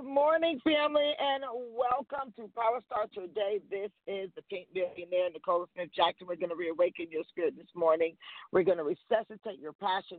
Morning, family, and welcome to Power Start Your Day. This is the Pink Millionaire, Nicola Smith Jackson. We're going to reawaken your spirit this morning. We're going to resuscitate your passion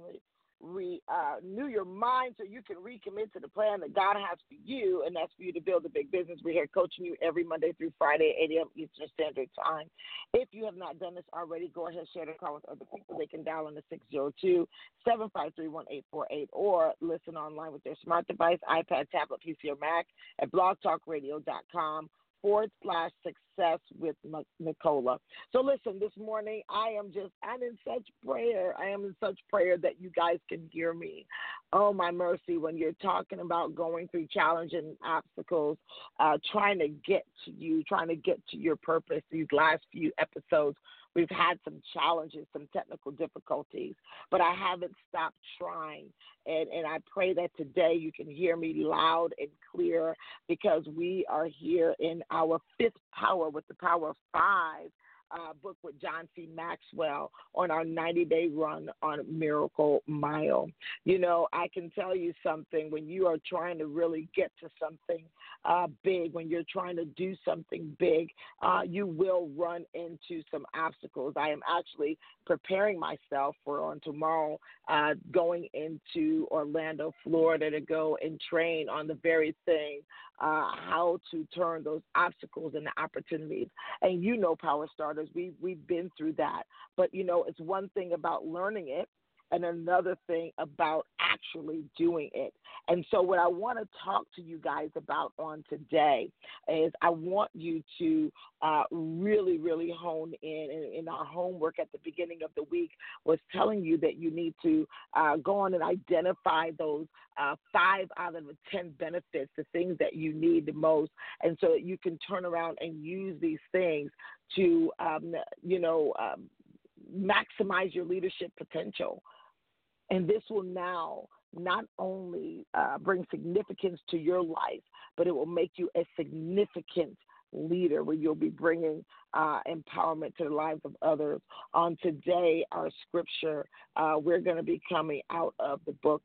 renew uh, your mind so you can recommit to the plan that God has for you, and that's for you to build a big business. We're here coaching you every Monday through Friday, 8 a.m. Eastern Standard Time. If you have not done this already, go ahead share the call with other people. They can dial in the 602 753 1848 or listen online with their smart device, iPad, tablet, PC, or Mac at blogtalkradio.com forward slash success with Nicola. So listen, this morning I am just I'm in such prayer. I am in such prayer that you guys can hear me. Oh my mercy, when you're talking about going through challenging obstacles, uh, trying to get to you, trying to get to your purpose. These last few episodes We've had some challenges, some technical difficulties, but I haven't stopped trying. And, and I pray that today you can hear me loud and clear because we are here in our fifth power with the power of five uh, book with John C. Maxwell on our 90 day run on Miracle Mile. You know, I can tell you something when you are trying to really get to something uh, big, when you're trying to do something big, uh, you will run into some obstacles. I am actually preparing myself for on tomorrow uh, going into Orlando, Florida to go and train on the very thing uh, how to turn those obstacles into opportunities. And you know, Power Starters, we, we've been through that. But, you know, it's one thing about learning it and another thing about actually doing it. And so, what I want to talk to you guys about on today is I want you to uh, really, really hone in. in. In our homework at the beginning of the week was telling you that you need to uh, go on and identify those uh, five out of the 10 benefits, the things that you need the most. And so that you can turn around and use these things to, um, you know, um, maximize your leadership potential. And this will now not only uh, bring significance to your life, but it will make you a significant leader where you'll be bringing uh, empowerment to the lives of others. On today, our scripture, uh, we're going to be coming out of the book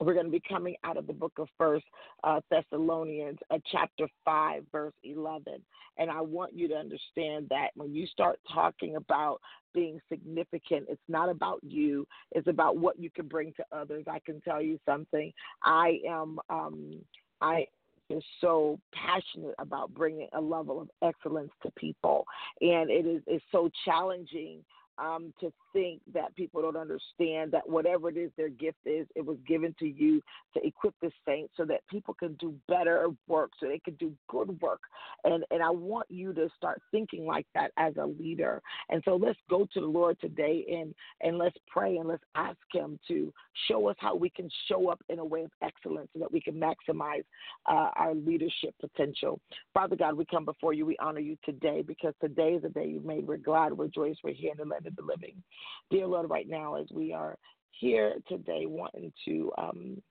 we're going to be coming out of the book of First uh, Thessalonians, uh, chapter five, verse eleven. And I want you to understand that when you start talking about being significant, it's not about you; it's about what you can bring to others. I can tell you something. I am. Um, I is so passionate about bringing a level of excellence to people, and it is is so challenging um, to think that people don't understand that whatever it is their gift is, it was given to you to equip the saints so that people can do better work, so they can do good work. And and I want you to start thinking like that as a leader. And so let's go to the Lord today and and let's pray and let's ask Him to show us how we can show up in a way of excellence so that we can maximize uh, our leadership potential. Father God, we come before you. We honor you today because today is the day you made. We're glad, we're joyous, we're here the land of the living. Dear Lord, right now, as we are here today, wanting to um,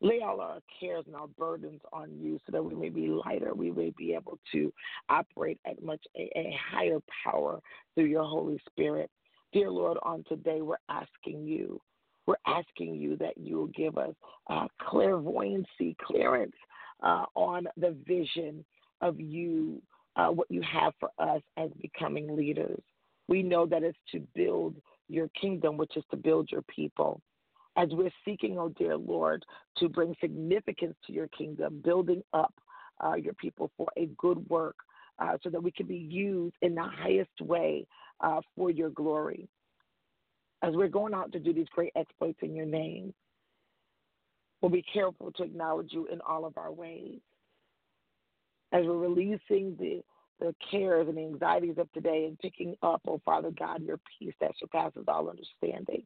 lay all our cares and our burdens on you so that we may be lighter, we may be able to operate at much a, a higher power through your Holy Spirit. Dear Lord, on today, we're asking you, we're asking you that you will give us uh, clairvoyancy, clearance uh, on the vision of you, uh, what you have for us as becoming leaders. We know that it's to build your kingdom, which is to build your people. As we're seeking, oh dear Lord, to bring significance to your kingdom, building up uh, your people for a good work uh, so that we can be used in the highest way uh, for your glory. As we're going out to do these great exploits in your name, we'll be careful to acknowledge you in all of our ways. As we're releasing the the cares and the anxieties of today and picking up, oh Father God, your peace that surpasses all understanding.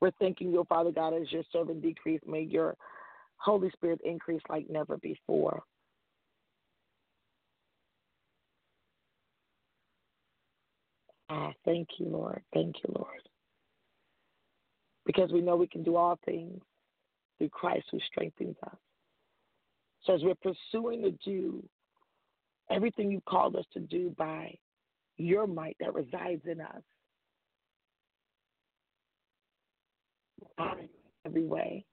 We're thanking you, Father God, as your servant decrease, may your Holy Spirit increase like never before. Ah, thank you, Lord. Thank you, Lord. Because we know we can do all things through Christ who strengthens us. So as we're pursuing to do everything you've called us to do by your might that resides in us, every way.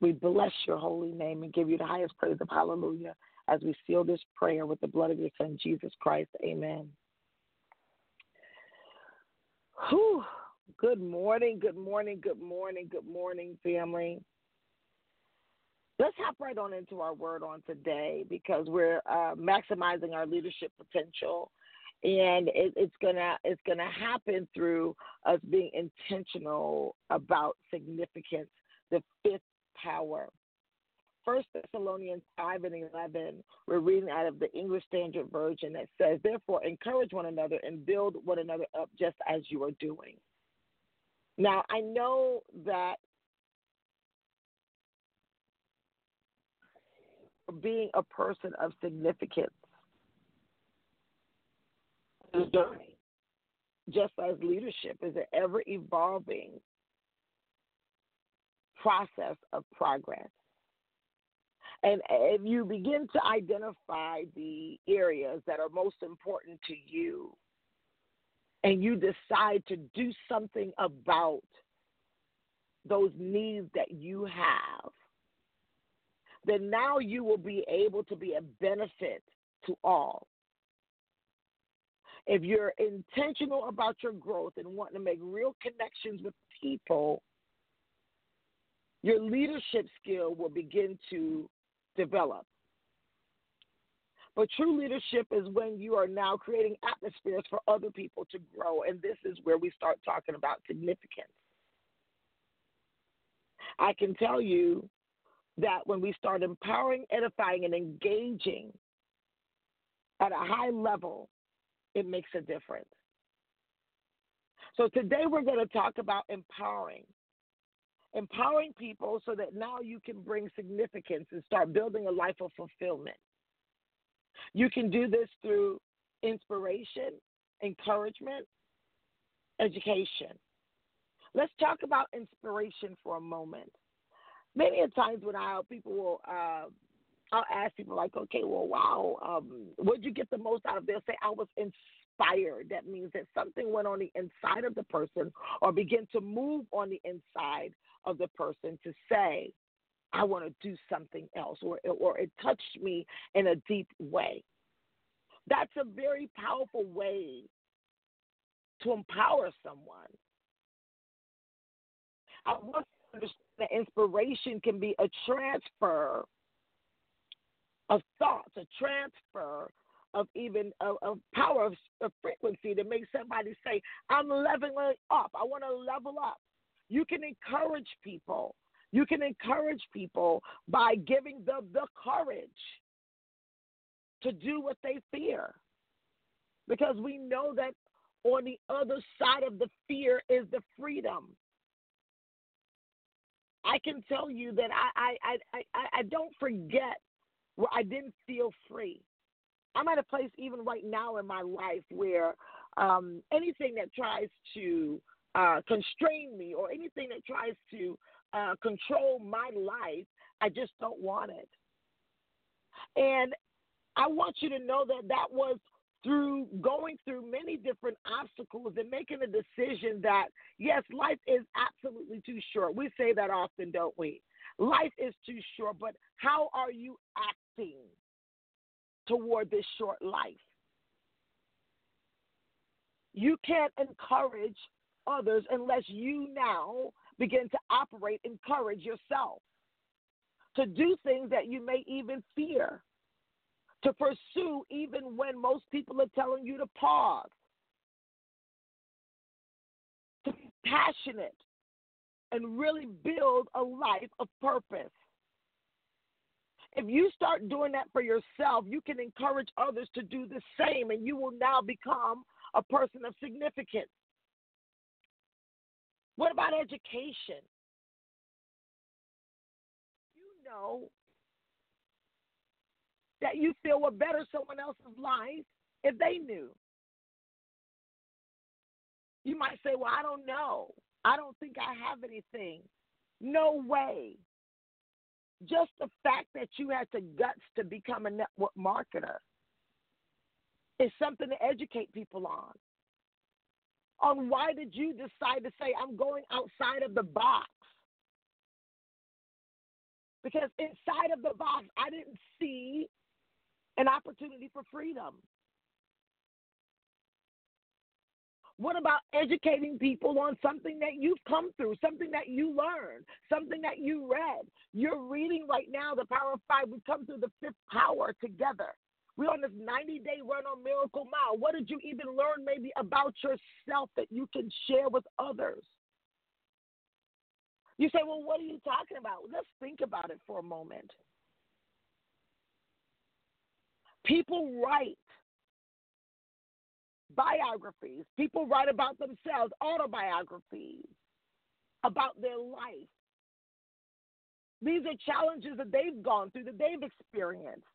We bless your holy name and give you the highest praise of hallelujah as we seal this prayer with the blood of your Son, Jesus Christ. Amen. Whew. Good morning, good morning, good morning, good morning, family. Let's hop right on into our word on today because we're uh, maximizing our leadership potential, and it, it's gonna it's gonna happen through us being intentional about significance. The fifth power. First Thessalonians 5 and 11, we're reading out of the English Standard Version that says, Therefore, encourage one another and build one another up just as you are doing. Now, I know that being a person of significance journey, just as leadership is an ever evolving process of progress. And if you begin to identify the areas that are most important to you, and you decide to do something about those needs that you have, then now you will be able to be a benefit to all. If you're intentional about your growth and wanting to make real connections with people, your leadership skill will begin to develop. But true leadership is when you are now creating atmospheres for other people to grow. And this is where we start talking about significance. I can tell you that when we start empowering, edifying, and engaging at a high level, it makes a difference. So today we're going to talk about empowering empowering people so that now you can bring significance and start building a life of fulfillment. You can do this through inspiration, encouragement, education. Let's talk about inspiration for a moment. Many a times when I people will, uh, I'll ask people like, okay, well, wow, um, what did you get the most out of? They'll say, I was inspired inspired. That means that something went on the inside of the person or began to move on the inside of the person to say, I want to do something else, or, or it touched me in a deep way. That's a very powerful way to empower someone. I want to understand that inspiration can be a transfer of thoughts, a transfer of even a, of power of, of frequency to make somebody say, I'm leveling up. I want to level up. You can encourage people. You can encourage people by giving them the courage to do what they fear. Because we know that on the other side of the fear is the freedom. I can tell you that I, I, I, I, I don't forget where I didn't feel free. I'm at a place even right now in my life where um, anything that tries to uh, constrain me or anything that tries to uh, control my life, I just don't want it. And I want you to know that that was through going through many different obstacles and making a decision that, yes, life is absolutely too short. We say that often, don't we? Life is too short, but how are you acting? toward this short life. You can't encourage others unless you now begin to operate, encourage yourself to do things that you may even fear, to pursue even when most people are telling you to pause, to be passionate and really build a life of purpose. If you start doing that for yourself, you can encourage others to do the same, and you will now become a person of significance. What about education? You know that you feel would better someone else's life if they knew. You might say, Well, I don't know. I don't think I have anything. No way. Just the fact that you had the guts to become a network marketer is something to educate people on. On why did you decide to say, I'm going outside of the box? Because inside of the box, I didn't see an opportunity for freedom. What about educating people on something that you've come through, something that you learned, something that you read? You're reading right now the Power of Five. We've come through the fifth power together. We're on this 90 day run on Miracle Mile. What did you even learn maybe about yourself that you can share with others? You say, well, what are you talking about? Let's think about it for a moment. People write biographies. People write about themselves, autobiographies about their life. These are challenges that they've gone through, that they've experienced,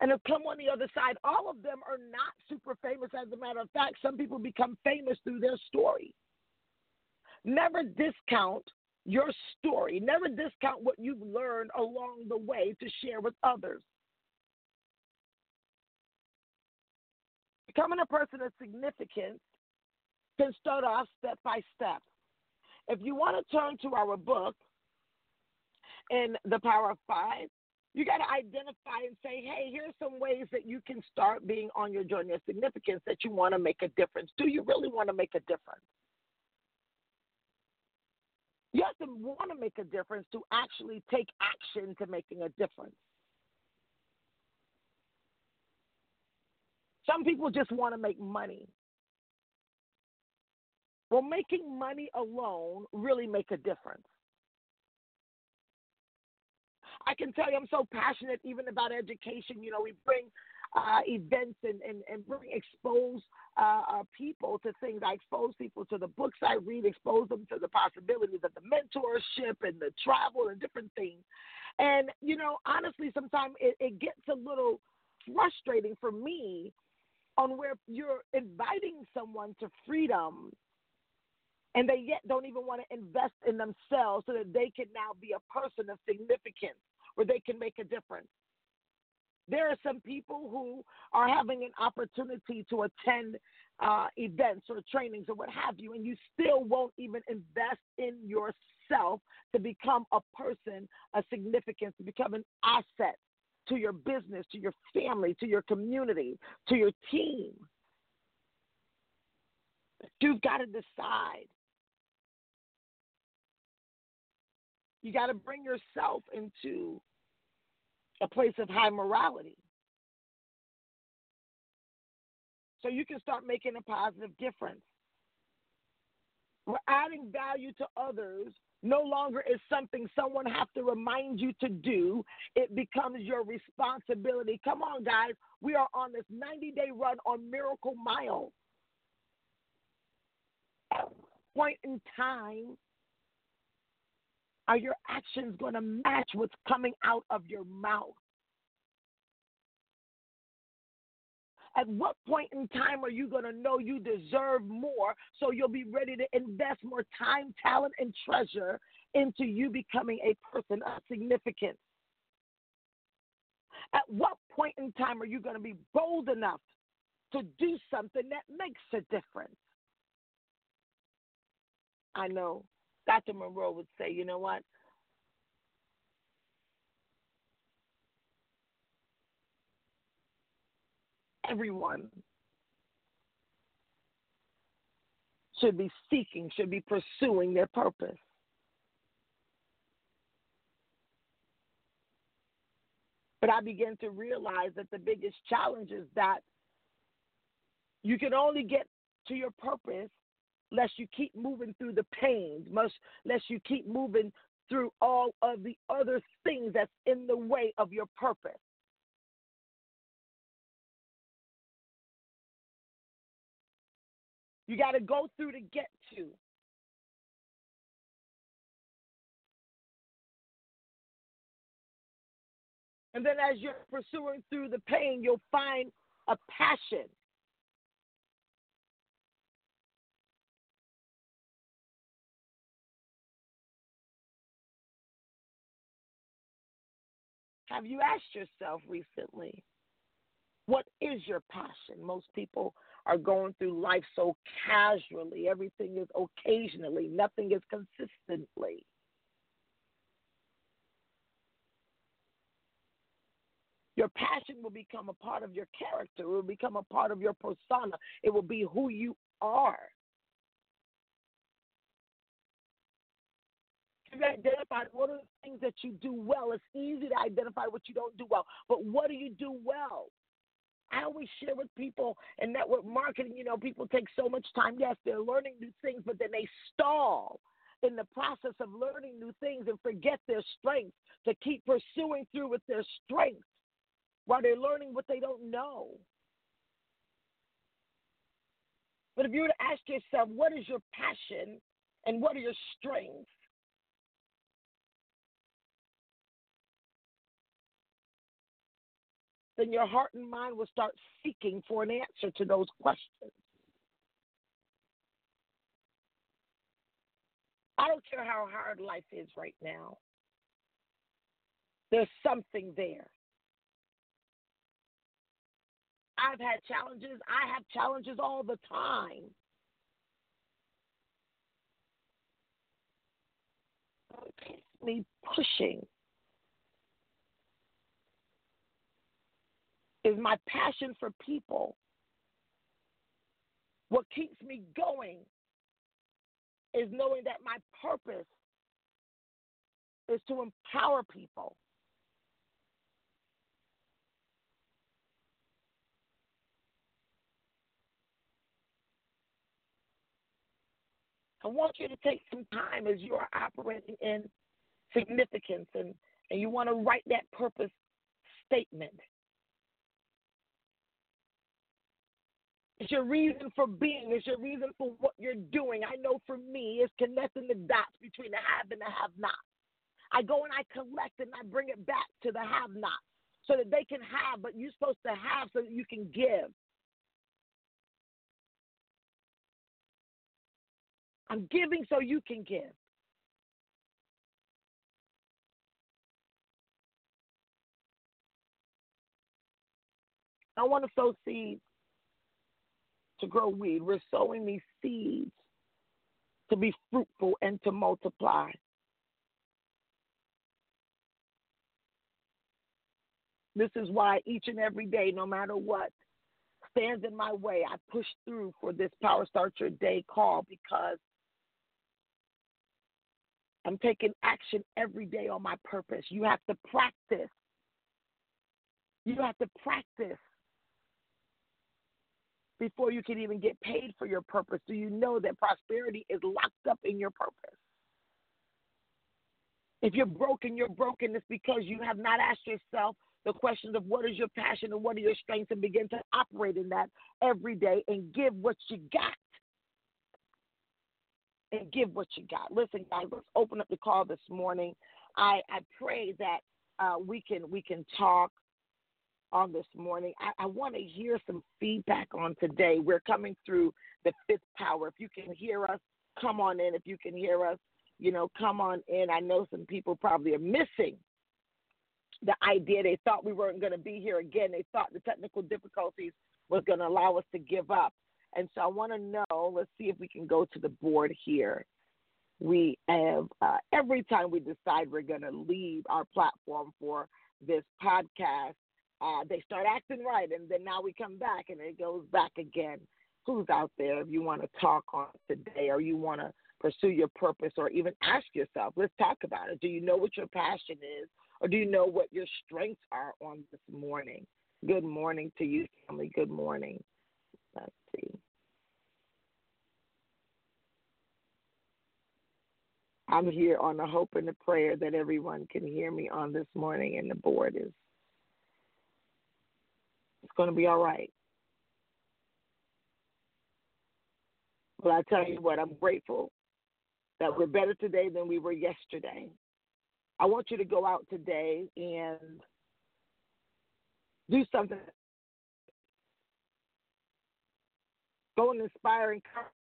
and have come on the other side. All of them are not super famous. As a matter of fact, some people become famous through their story. Never discount your story, never discount what you've learned along the way to share with others. Becoming a person of significance can start off step by step. If you want to turn to our book in The Power of Five, you got to identify and say, hey, here's some ways that you can start being on your journey of significance that you want to make a difference. Do you really want to make a difference? You have to want to make a difference to actually take action to making a difference. Some people just want to make money. Well, making money alone really make a difference. I can tell you I'm so passionate even about education. You know, we bring uh, events and, and, and bring expose uh, uh, people to things. I expose people to the books I read, expose them to the possibilities of the mentorship and the travel and different things. And, you know, honestly, sometimes it, it gets a little frustrating for me on where you're inviting someone to freedom and they yet don't even want to invest in themselves so that they can now be a person of significance where they can make a difference. There are some people who are having an opportunity to attend uh, events or trainings or what have you, and you still won't even invest in yourself to become a person of significance, to become an asset to your business, to your family, to your community, to your team. You've got to decide. You got to bring yourself into a place of high morality. So you can start making a positive difference. We're adding value to others no longer is something someone has to remind you to do. It becomes your responsibility. Come on, guys. We are on this 90 day run on Miracle Mile. At point in time, are your actions going to match what's coming out of your mouth? At what point in time are you going to know you deserve more so you'll be ready to invest more time, talent, and treasure into you becoming a person of significance? At what point in time are you going to be bold enough to do something that makes a difference? I know Dr. Munroe would say, you know what? Everyone should be seeking, should be pursuing their purpose. But I began to realize that the biggest challenge is that you can only get to your purpose lest you keep moving through the pain, much less you keep moving through all of the other things that's in the way of your purpose. You got to go through to get to. And then as you're pursuing through the pain, you'll find a passion. Have you asked yourself recently, what is your passion? Most people are going through life so casually. Everything is occasionally, nothing is consistently. Your passion will become a part of your character. It will become a part of your persona. It will be who you are. You identify what are the things that you do well. It's easy to identify what you don't do well, but what do you do well? I always share with people in network marketing, you know, people take so much time. Yes, they're learning new things, but then they stall in the process of learning new things and forget their strengths to keep pursuing through with their strengths while they're learning what they don't know. But if you were to ask yourself, what is your passion and what are your strengths? Then your heart and mind will start seeking for an answer to those questions. I don't care how hard life is right now, there's something there. I've had challenges. I have challenges all the time. It keeps me pushing. Is my passion for people. What keeps me going is knowing that my purpose is to empower people. I want you to take some time as you are operating in significance and, and you want to write that purpose statement. It's your reason for being. It's your reason for what you're doing. I know for me, it's connecting the dots between the have and the have not. I go and I collect and I bring it back to the have not so that they can have, but you're supposed to have so that you can give. I'm giving so you can give. I want to sow seeds to grow weed. We're sowing these seeds to be fruitful and to multiply. This is why each and every day, no matter what stands in my way, I push through for this Power Start Your Day call because I'm taking action every day on my purpose. You have to practice. You have to practice before you can even get paid for your purpose. Do you know that prosperity is locked up in your purpose? If you're broken, you're broken. It's because you have not asked yourself the questions of what is your passion and what are your strengths and begin to operate in that every day and give what you got and give what you got. Listen, guys, let's open up the call this morning. I, I pray that uh, we can we can talk on this morning. I, I want to hear some feedback on today. We're coming through the fifth power. If you can hear us, come on in. If you can hear us, you know, come on in. I know some people probably are missing the idea. They thought we weren't going to be here again. They thought the technical difficulties was going to allow us to give up. And so I want to know, let's see if we can go to the board here. We have, uh, every time we decide we're going to leave our platform for this podcast, uh, they start acting right. And then now we come back and it goes back again. Who's out there if you want to talk on today or you want to pursue your purpose or even ask yourself, let's talk about it. Do you know what your passion is or do you know what your strengths are on this morning? Good morning to you, family. Good morning. Let's see. I'm here on the hope and the prayer that everyone can hear me on this morning, and the board is going to be all right. But I tell you what, I'm grateful that we're better today than we were yesterday. I want you to go out today and Do something. Go and inspire, and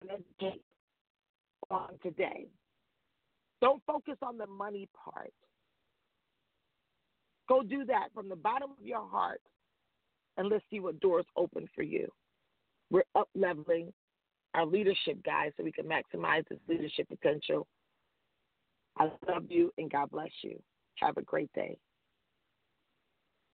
educate on today. Don't focus on the money part. Go do that from the bottom of your heart and let's see what doors open for you. We're up leveling our leadership, guys, so we can maximize this leadership potential. I love you and God bless you. Have a great day.